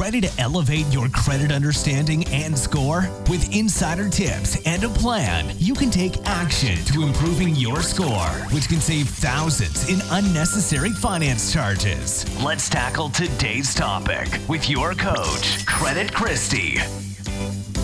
Ready to elevate your credit understanding and score? With insider tips and a plan, you can take action to improving your score, which can save thousands in unnecessary finance charges. Let's tackle today's topic with your coach, Credit Kristi.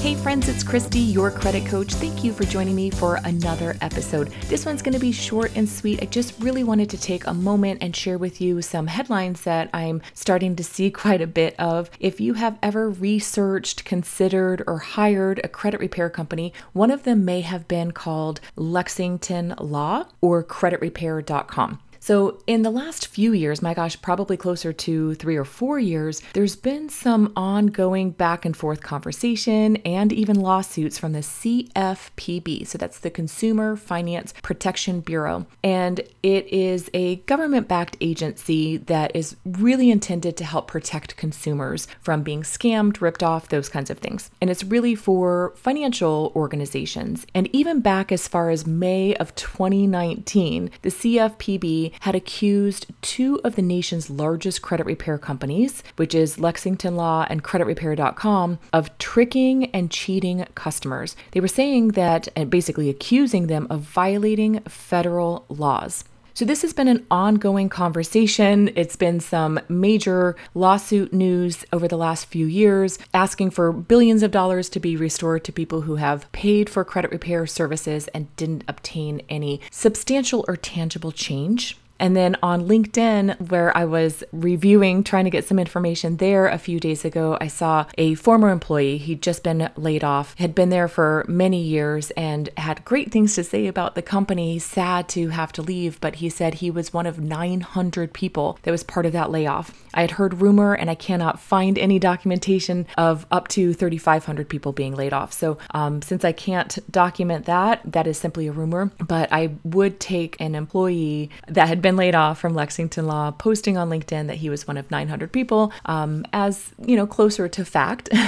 Hey friends, it's Kristi, your credit coach. Thank you for joining me for another episode. This one's going to be short and sweet. I just really wanted to take a moment and share with you some headlines that I'm starting to see quite a bit of. If you have ever researched, considered, or hired a credit repair company, one of them may have been called Lexington Law or creditrepair.com. So, in the last few years, my gosh, probably closer to three or four years, there's been some ongoing back and forth conversation and even lawsuits from the CFPB. So, that's the Consumer Finance Protection Bureau. And it is a government backed agency that is really intended to help protect consumers from being scammed, ripped off, those kinds of things. And it's really for financial organizations. And even back as far as May of 2019, the CFPB had accused two of the nation's largest credit repair companies, which is Lexington Law and CreditRepair.com, of tricking and cheating customers. They were saying that, and basically accusing them of violating federal laws. So, this has been an ongoing conversation. It's been some major lawsuit news over the last few years, asking for billions of dollars to be restored to people who have paid for credit repair services and didn't obtain any substantial or tangible change. And then on LinkedIn, where I was reviewing, trying to get some information there a few days ago, I saw a former employee. He'd just been laid off, had been there for many years, and had great things to say about the company. Sad to have to leave, but he said he was one of 900 people that was part of that layoff. I had heard rumor, and I cannot find any documentation of up to 3,500 people being laid off. So, um, since I can't document that, that is simply a rumor. But I would take an employee that had been laid off from Lexington Law, posting on LinkedIn that he was one of 900 people, um, as you know, closer to fact.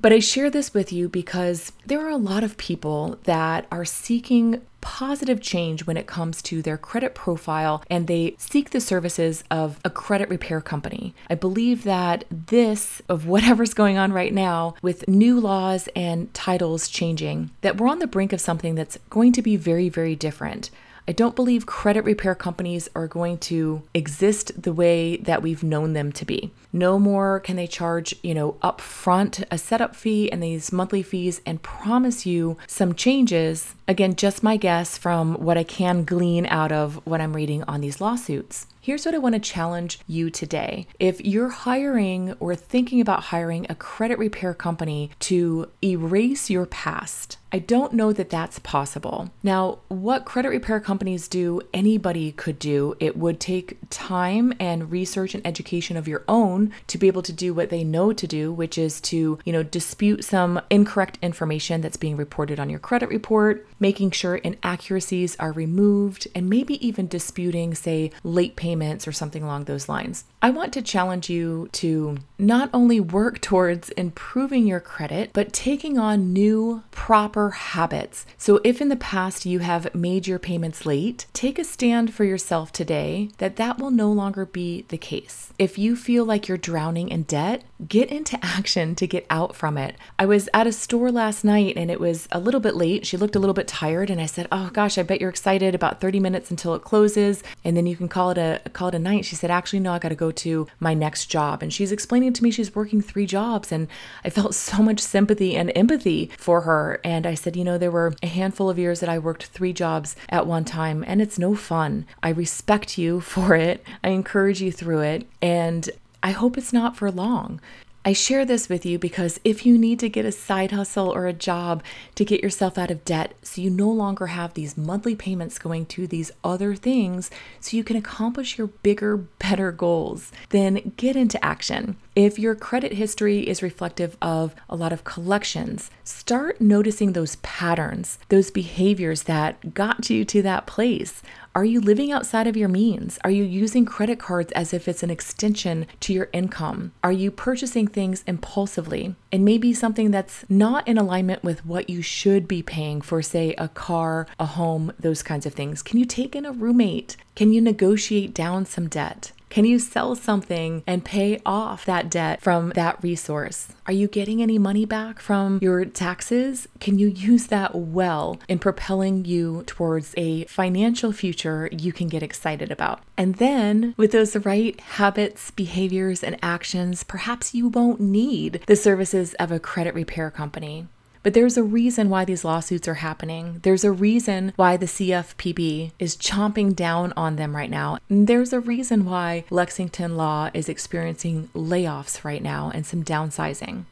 But I share this with you because there are a lot of people that are seeking positive change when it comes to their credit profile and they seek the services of a credit repair company. I believe that this, of whatever's going on right now with new laws and titles changing, that we're on the brink of something that's going to be very, very different. I don't believe credit repair companies are going to exist the way that we've known them to be. No more can they charge, you know, upfront a setup fee and these monthly fees and promise you some changes. Again, just my guess from what I can glean out of what I'm reading on these lawsuits. Here's what I want to challenge you today. If you're hiring or thinking about hiring a credit repair company to erase your past, I don't know that that's possible. Now, what credit repair companies do, anybody could do. It would take time and research and education of your own to be able to do what they know to do, which is to, you know, dispute some incorrect information that's being reported on your credit report, making sure inaccuracies are removed, and maybe even disputing, say, late payments or something along those lines. I want to challenge you to not only work towards improving your credit, but taking on new proper habits. So, if in the past you have made your payments late, take a stand for yourself today that that will no longer be the case. If you feel like you're drowning in debt, get into action to get out from it. I was at a store last night and it was a little bit late. She looked a little bit tired, and I said, Oh gosh, I bet you're excited about 30 minutes until it closes, and then you can call it a call it a night. She said, Actually, no, I got to go to my next job. And she's explaining to me she's working three jobs. And I felt so much sympathy and empathy for her. And I said, You know, there were a handful of years that I worked three jobs at one time, and it's no fun. I respect you for it. I encourage you through it. And I hope it's not for long. I share this with you because if you need to get a side hustle or a job to get yourself out of debt so you no longer have these monthly payments going to these other things so you can accomplish your bigger, better goals, then get into action. If your credit history is reflective of a lot of collections, start noticing those patterns, those behaviors that got you to that place. Are you living outside of your means? Are you using credit cards as if it's an extension to your income? Are you purchasing things impulsively? And maybe something that's not in alignment with what you should be paying for, say, a car, a home, those kinds of things. Can you take in a roommate? Can you negotiate down some debt? Can you sell something and pay off that debt from that resource? Are you getting any money back from your taxes? Can you use that well in propelling you towards a financial future you can get excited about? And then, with those right habits, behaviors, and actions, perhaps you won't need the services of a credit repair company. But there's a reason why these lawsuits are happening. There's a reason why the CFPB is chomping down on them right now. And there's a reason why Lexington Law is experiencing layoffs right now and some downsizing.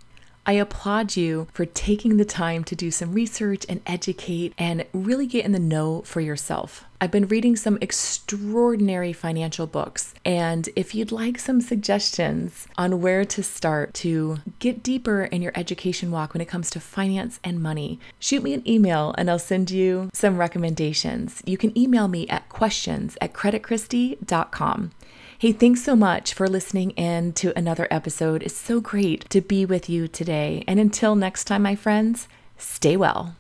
I applaud you for taking the time to do some research and educate and really get in the know for yourself. I've been reading some extraordinary financial books, and if you'd like some suggestions on where to start to get deeper in your education walk when it comes to finance and money, shoot me an email and I'll send you some recommendations. You can email me at questions at creditkristi.com. Hey, thanks so much for listening in to another episode. It's so great to be with you today. And until next time, my friends, stay well.